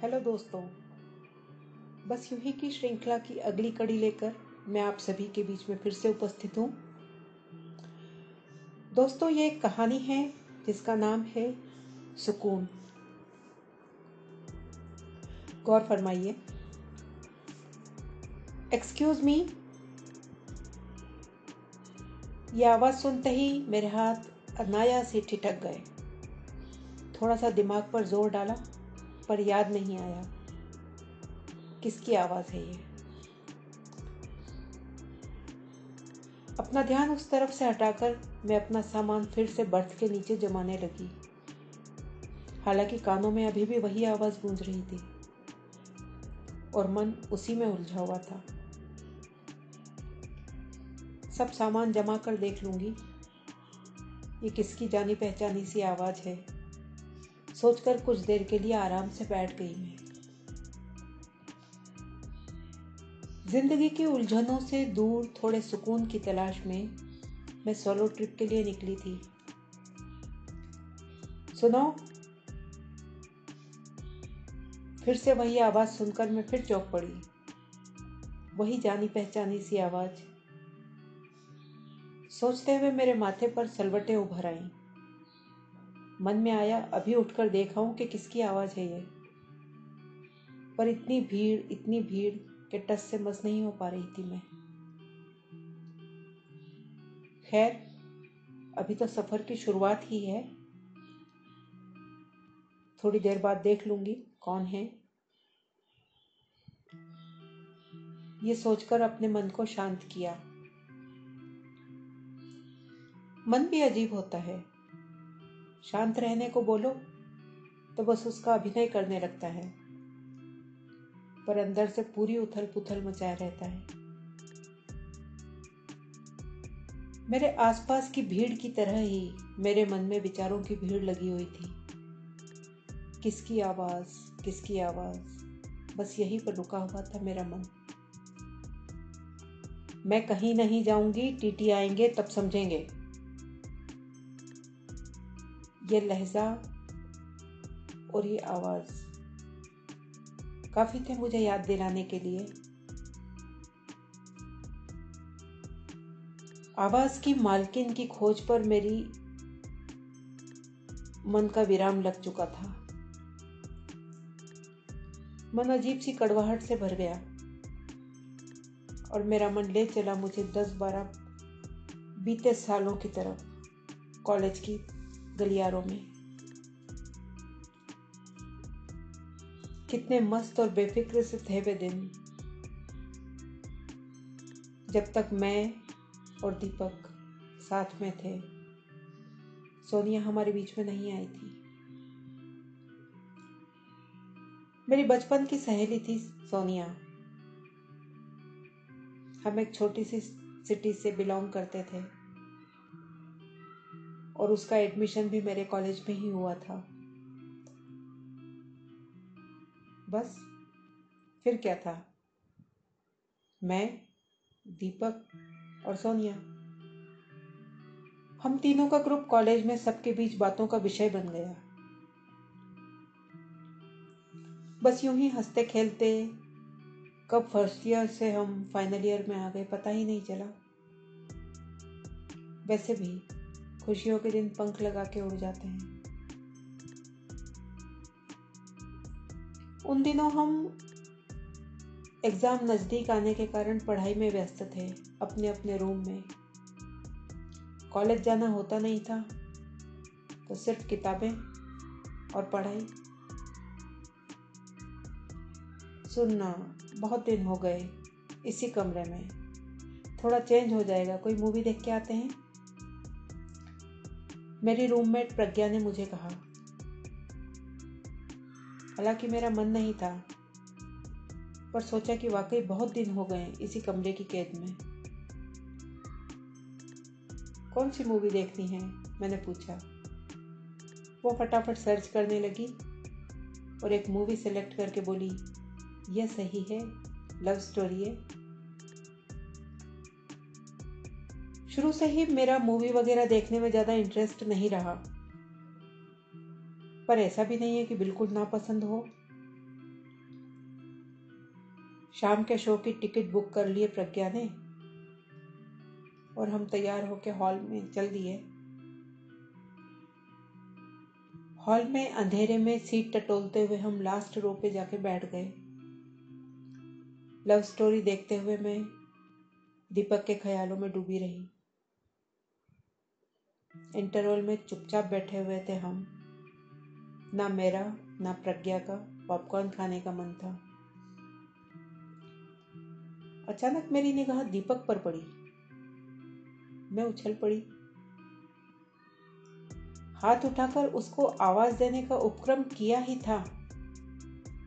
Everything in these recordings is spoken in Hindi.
हेलो दोस्तों, बस यूँ ही की श्रृंखला की अगली कड़ी लेकर मैं आप सभी के बीच में फिर से उपस्थित हूँ। दोस्तों, ये एक कहानी है जिसका नाम है सुकून। गौर फरमाइए। एक्सक्यूज मी ये आवाज़ सुनते ही मेरे हाथ अनाया से ठिठक गए। थोड़ा सा दिमाग पर ज़ोर डाला। पर याद नहीं आया। किसकी आवाज़ है ये? अपना ध्यान उस तरफ़ से हटाकर मैं अपना सामान फिर से बर्थ के नीचे जमाने लगी। हालाँकि कानों में अभी भी वही आवाज़ गूंज रही थी और मन उसी में उलझा हुआ था। सब सामान जमा कर देख लूँगी। ये किसकी जानी पहचानी सी आवाज़ है? सोचकर कुछ देर के लिए आराम से बैठ गई मैं। ज़िंदगी की उलझनों से दूर, थोड़े सुकून की तलाश में मैं सोलो ट्रिप के लिए निकली थी। सुनो। फिर से वही आवाज़ सुनकर मैं फिर चौंक पड़ी। वही जानी पहचानी सी आवाज़। सोचते हुए मेरे माथे पर सलवटें उभर आईं। मन में आया, अभी उठकर देखा हूँ कि किसकी आवाज़ है ये। पर इतनी भीड़ इतनी भीड़ के टस से मस नहीं हो पा रही थी मैं। खैर, अभी तो सफ़र की शुरुआत ही है। थोड़ी देर बाद देख लूँगी कौन है। ये सोचकर अपने मन को शांत किया। मन भी अजीब होता है। शांत रहने को बोलो तो बस उसका अभिनय करने लगता है। पर अंदर से पूरी उथल पुथल मचाया रहता है। मेरे आसपास की भीड़ की तरह ही मेरे मन में विचारों की भीड़ लगी हुई थी। किसकी आवाज़ किसकी आवाज़? बस यही पर रुका हुआ था मेरा मन। मैं कहीं नहीं जाऊँगी, टीटी आएँगे, तब समझेंगे। ये लहजा और ये आवाज़ काफ़ी थे मुझे याद दिलाने के लिए। आवाज़ की मालकिन की खोज पर मेरी मन का विराम लग चुका था। मन अजीब सी कड़वाहट से भर गया और मेरा मन ले चला मुझे दस बारह बीते सालों की तरफ़ कॉलेज की गलियारों में। कितने मस्त और बेफिक्र से थे वे दिन। जब तक मैं और दीपक साथ में थे, सोनिया हमारे बीच में नहीं आई थी। मेरी बचपन की सहेली थी सोनिया। हम एक छोटी सी सिटी से बिलोंग करते थे। और उसका एडमिशन भी मेरे कॉलेज में ही हुआ था। बस, फिर क्या था? मैं, दीपक और सोनिया। हम तीनों का ग्रुप कॉलेज में सबके बीच बातों का विषय बन गया। बस यूँ ही हँसते खेलते, कब फ़र्स्ट ईयर से हम फाइनल ईयर में आ गए पता ही नहीं चला। वैसे भी खुशियों के दिन पंख लगा के उड़ जाते हैं। उन दिनों हम एग्ज़ाम नज़दीक आने के कारण पढ़ाई में व्यस्त थे अपने अपने रूम में। कॉलेज जाना होता नहीं था तो सिर्फ़ किताबें और पढ़ाई। सुनना बहुत दिन हो गए इसी कमरे में। थोड़ा चेंज हो जाएगा, कोई मूवी देख के आते हैं? मेरी रूममेट प्रज्ञा ने मुझे कहा। हालाँकि मेरा मन नहीं था, पर सोचा कि वाकई बहुत दिन हो गए इसी कमरे की कैद में। कौन सी मूवी देखनी है? मैंने पूछा। वो फटाफट सर्च करने लगी और एक मूवी सेलेक्ट करके बोली, यह सही है? लव स्टोरी है? शुरू से ही मेरा मूवी वगैरह देखने में ज़्यादा इंटरेस्ट नहीं रहा। पर ऐसा भी नहीं है कि बिल्कुल ना पसंद हो। शाम के शो की टिकट बुक कर लिए प्रज्ञा ने और हम तैयार होकर हॉल में चल दिए। हॉल में अंधेरे में सीट टटोलते हुए हम लास्ट रो पे जाके बैठ गए। लव स्टोरी देखते हुए मैं दीपक के ख्यालों में डूबी रही। इंटरवल में चुपचाप बैठे हुए थे हम। ना मेरा, ना प्रज्ञा का पॉपकॉर्न खाने का मन था। अचानक मेरी निगाह दीपक पर पड़ी। मैं उछल पड़ी। हाथ उठाकर उसको आवाज़ देने का उपक्रम किया ही था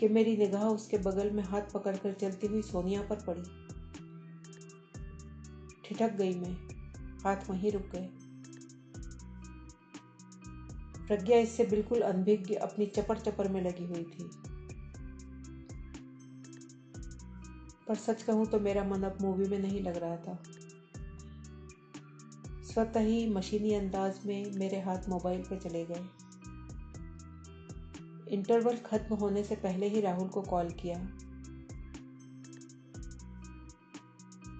कि मेरी निगाह उसके बगल में हाथ पकड़कर चलती हुई सोनिया पर पड़ी। ठिठक गई मैं। हाथ वहीं रुक गए। प्रज्ञा इससे बिल्कुल अनभिज्ञ अपनी चपर चपर में लगी हुई थी। पर सच कहूँ तो मेरा मन अब मूवी में नहीं लग रहा था। स्वतः ही मशीनी अंदाज में मेरे हाथ मोबाइल पर चले गए। इंटरवल खत्म होने से पहले ही राहुल को कॉल किया।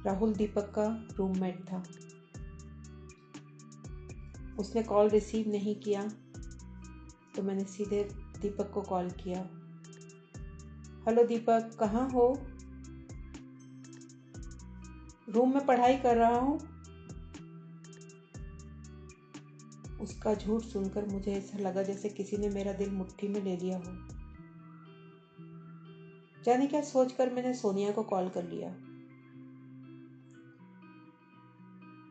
राहुल दीपक का रूममेट था। उसने कॉल रिसीव नहीं किया। तो मैंने सीधे दीपक को कॉल किया। हेलो दीपक, कहाँ हो? रूम में पढ़ाई कर रहा हूँ। उसका झूठ सुनकर मुझे ऐसा लगा जैसे किसी ने मेरा दिल मुट्ठी में ले लिया हो। जाने क्या सोचकर मैंने सोनिया को कॉल कर लिया।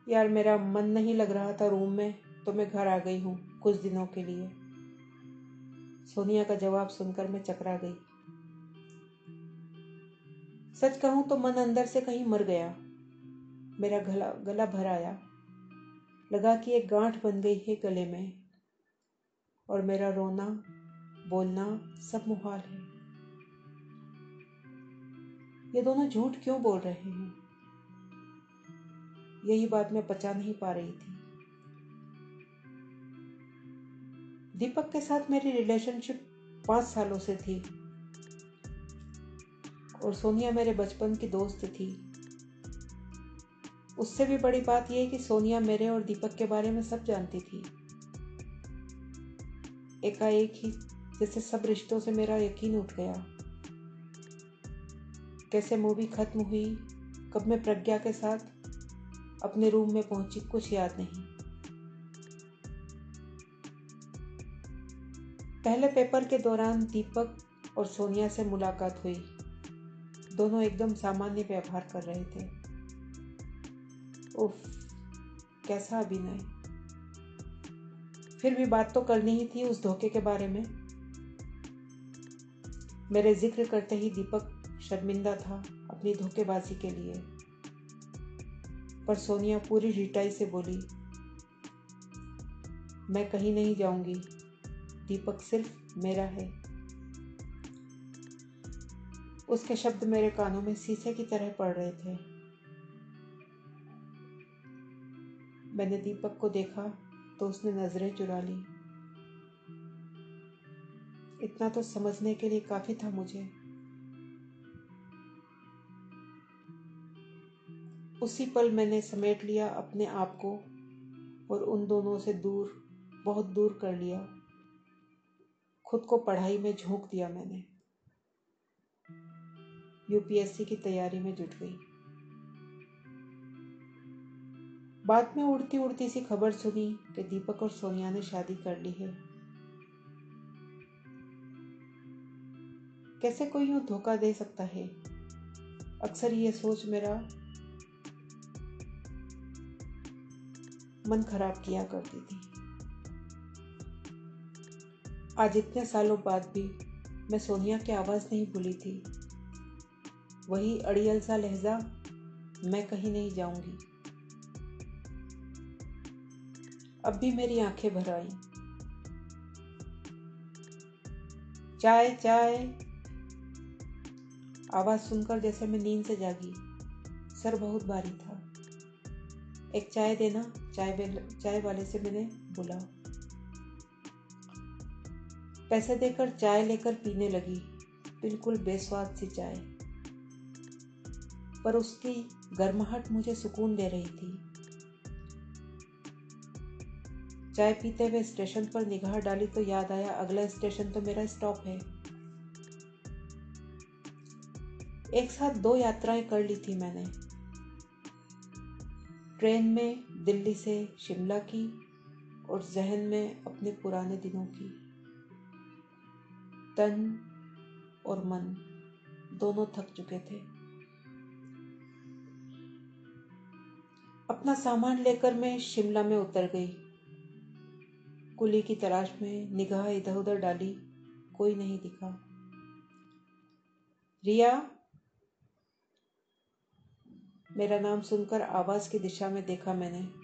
यार मेरा मन नहीं लग रहा था रूम में तो मैं घर आ गई हूँ कुछ दिनों के लिए। सोनिया का जवाब सुनकर मैं चकरा गई। सच कहूँ तो मन अंदर से कहीं मर गया। मेरा गला गला भर आया। लगा कि एक गांठ बन गई है गले में। और मेरा रोना, बोलना सब मुहाल है। ये दोनों झूठ क्यों बोल रहे हैं? यही बात मैं पचा नहीं पा रही थी। दीपक के साथ मेरी रिलेशनशिप पाँच सालों से थी। और सोनिया मेरे बचपन की दोस्त थी। उससे भी बड़ी बात यह कि सोनिया मेरे और दीपक के बारे में सब जानती थी। एकाएक ही जैसे सब रिश्तों से मेरा यकीन उठ गया। कैसे मूवी खत्म हुई, कब मैं प्रज्ञा के साथ अपने रूम में पहुँची, कुछ याद नहीं। पहले पेपर के दौरान दीपक और सोनिया से मुलाकात हुई। दोनों एकदम सामान्य व्यवहार कर रहे थे। उफ, कैसा अभिनय। फिर भी बात तो करनी ही थी उस धोखे के बारे में। मेरे ज़िक्र करते ही दीपक शर्मिंदा था अपनी धोखेबाजी के लिए। पर सोनिया पूरी रिटाई से बोली, मैं कहीं नहीं जाऊँगी। दीपक सिर्फ़ मेरा है। उसके शब्द मेरे कानों में शीशे की तरह पड़ रहे थे। मैंने दीपक को देखा तो उसने नज़रें चुरा ली। इतना तो समझने के लिए काफ़ी था मुझे। उसी पल मैंने समेट लिया अपने आप को और उन दोनों से दूर, बहुत दूर कर लिया। खुद को पढ़ाई में झोंक दिया मैंने। यूपीएससी की तैयारी में जुट गई। बाद में उड़ती उड़ती सी खबर सुनी कि दीपक और सोनिया ने शादी कर ली है। कैसे कोई यूँ धोखा दे सकता है? अक्सर ये सोच मेरा मन खराब किया करती थी। आज इतने सालों बाद भी मैं सोनिया की आवाज़ नहीं भूली थी। वही अड़ियल सा लहजा मैं कहीं नहीं जाऊँगी। अब भी मेरी आँखें भर आई। चाय चाय। आवाज़ सुनकर जैसे मैं नींद से जागी। सर बहुत भारी था। एक चाय देना, चाय चाय वाले से मैंने बोला। पैसे देकर चाय लेकर पीने लगी। बिल्कुल बेस्वाद सी चाय। पर उसकी गर्माहट मुझे सुकून दे रही थी। चाय पीते हुए स्टेशन पर निगाह डाली तो याद आया, अगला स्टेशन तो मेरा स्टॉप है। एक साथ दो यात्राएँ कर ली थी मैंने। ट्रेन में दिल्ली से शिमला की और जहन में अपने पुराने दिनों की। तन और मन दोनों थक चुके थे। अपना सामान लेकर मैं शिमला में उतर गई। कुली की तलाश में निगाह इधर उधर डाली, कोई नहीं दिखा। रिया, मेरा नाम सुनकर आवाज़ की दिशा में देखा मैंने।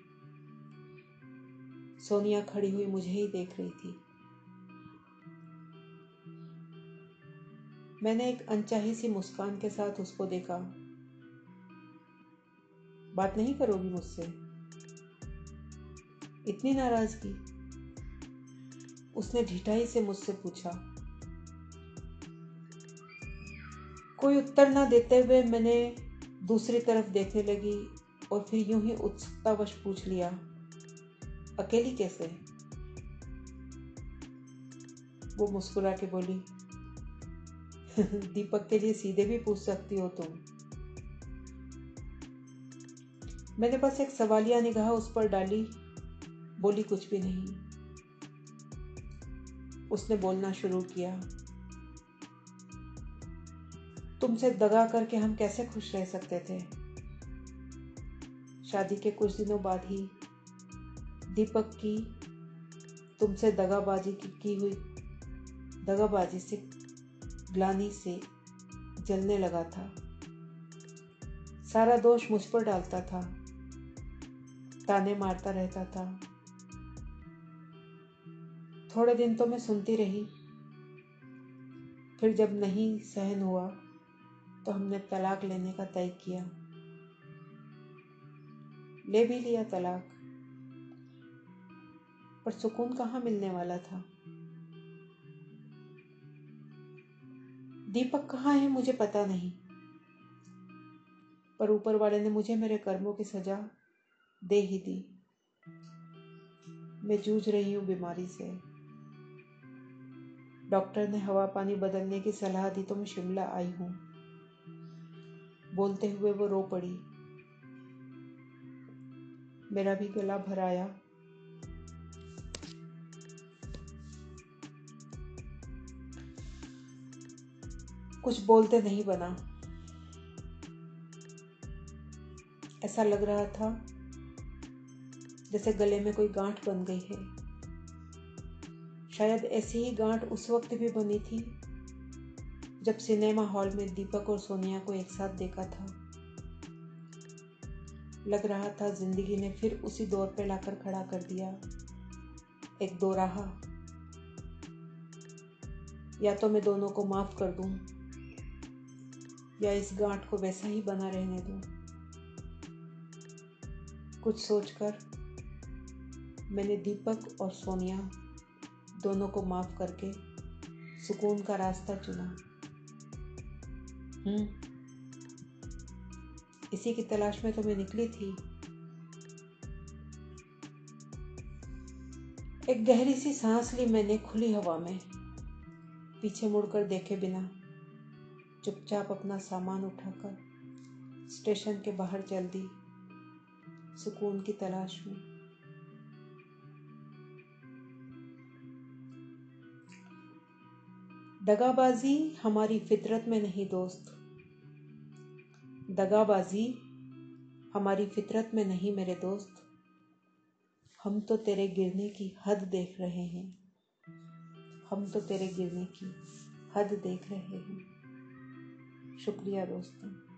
सोनिया खड़ी हुई मुझे ही देख रही थी। मैंने एक अनचाही सी मुस्कान के साथ उसको देखा। बात नहीं करोगी मुझसे? इतनी नाराज़गी। उसने ढिठाई से मुझसे पूछा। कोई उत्तर ना देते हुए मैंने दूसरी तरफ़ देखने लगी और फिर यूँ ही उत्सुकतावश पूछ लिया, अकेली कैसे? वो मुस्कुरा के बोली दीपक के लिए सीधे भी पूछ सकती हो तुम। मैंने बस एक सवालिया निगाह उस पर डाली बोली कुछ भी नहीं। उसने बोलना शुरू किया। तुमसे दगा करके हम कैसे खुश रह सकते थे? शादी के कुछ दिनों बाद ही दीपक की तुमसे दगाबाजी की, की हुई दगाबाजी से ग्लानी से जलने लगा था। सारा दोष मुझ पर डालता था। ताने मारता रहता था। थोड़े दिन तो मैं सुनती रही। फिर जब नहीं सहन हुआ तो हमने तलाक लेने का तय किया। ले भी लिया तलाक। पर सुकून कहाँ मिलने वाला था? दीपक कहाँ है मुझे पता नहीं। पर ऊपर वाले ने मुझे मेरे कर्मों की सजा दे ही दी। मैं जूझ रही हूँ बीमारी से। डॉक्टर ने हवा पानी बदलने की सलाह दी तो मैं शिमला आई हूँ। बोलते हुए वो रो पड़ी। मेरा भी गला भर कुछ बोलते नहीं बना। ऐसा लग रहा था जैसे गले में कोई गांठ बन गई है। शायद ऐसी ही गांठ उस वक्त भी बनी थी जब सिनेमा हॉल में दीपक और सोनिया को एक साथ देखा था। लग रहा था ज़िंदगी ने फिर उसी दौर पर लाकर खड़ा कर दिया। एक दो राह या तो मैं दोनों को माफ़ कर दूँ। या इस गांठ को वैसा ही बना रहने दूँ? कुछ सोचकर मैंने दीपक और सोनिया दोनों को माफ़ करके सुकून का रास्ता चुना। हम्म। इसी की तलाश में तो मैं निकली थी। एक गहरी सी सांस ली मैंने खुली हवा में। पीछे मुड़कर देखे बिना। चुपचाप अपना सामान उठाकर स्टेशन के बाहर चल दी सुकून की तलाश में। दगाबाजी हमारी फितरत में नहीं दोस्त। दगाबाजी हमारी फितरत में नहीं मेरे दोस्त। हम तो तेरे गिरने की हद देख रहे हैं। हम तो तेरे गिरने की हद देख रहे हैं। शुक्रिया दोस्तों।